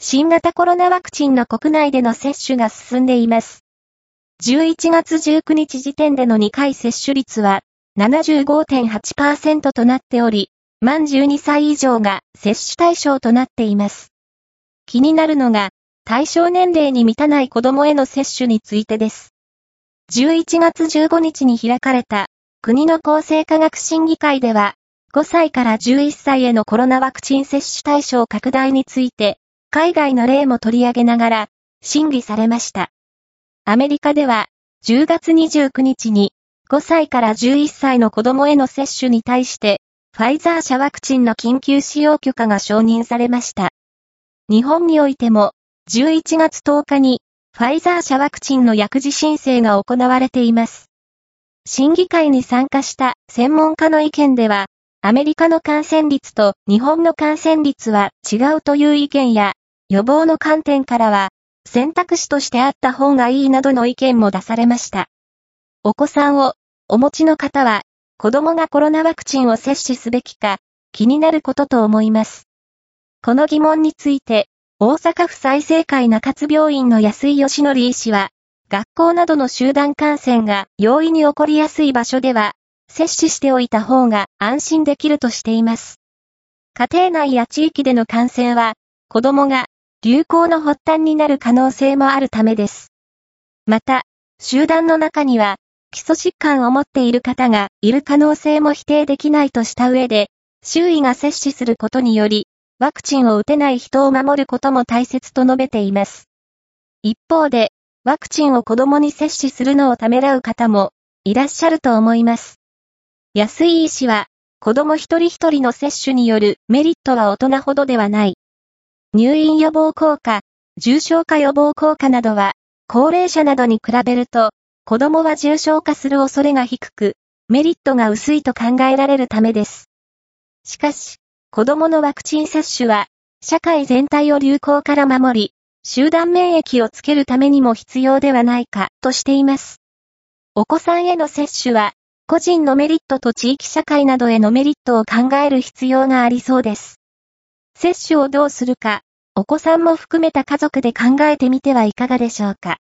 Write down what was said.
新型コロナワクチンの国内での接種が進んでいます。11月19日時点での2回接種率は75.8%となっており、満12歳以上が接種対象となっています。気になるのが、対象年齢に満たない子供への接種についてです。11月15日に開かれた国の厚生科学審議会では、5歳から11歳へのコロナワクチン接種対象拡大について、海外の例も取り上げながら、審議されました。アメリカでは、10月29日に、5歳から11歳の子供への接種に対して、ファイザー社ワクチンの緊急使用許可が承認されました。日本においても、11月10日に、ファイザー社ワクチンの薬事申請が行われています。審議会に参加した専門家の意見では、アメリカの感染率と日本の感染率は違うという意見や、予防の観点からは、選択肢としてあった方がいいなどの意見も出されました。お子さんをお持ちの方は、子供がコロナワクチンを接種すべきか、気になることと思います。この疑問について、大阪府再生会中津病院の安井義則医師は、学校などの集団感染が容易に起こりやすい場所では、接種しておいた方が安心できるとしています。家庭内や地域での感染は、子供が流行の発端になる可能性もあるためです。また、集団の中には、基礎疾患を持っている方がいる可能性も否定できないとした上で、周囲が接種することにより、ワクチンを打てない人を守ることも大切と述べています。一方で、ワクチンを子供に接種するのをためらう方もいらっしゃると思います。安井医師は、子供一人一人の接種によるメリットは大人ほどではない。入院予防効果、重症化予防効果などは、高齢者などに比べると、子供は重症化する恐れが低く、メリットが薄いと考えられるためです。しかし、子供のワクチン接種は、社会全体を流行から守り、集団免疫をつけるためにも必要ではないか、としています。お子さんへの接種は、個人のメリットと地域社会などへのメリットを考える必要がありそうです。接種をどうするか、お子さんも含めた家族で考えてみてはいかがでしょうか。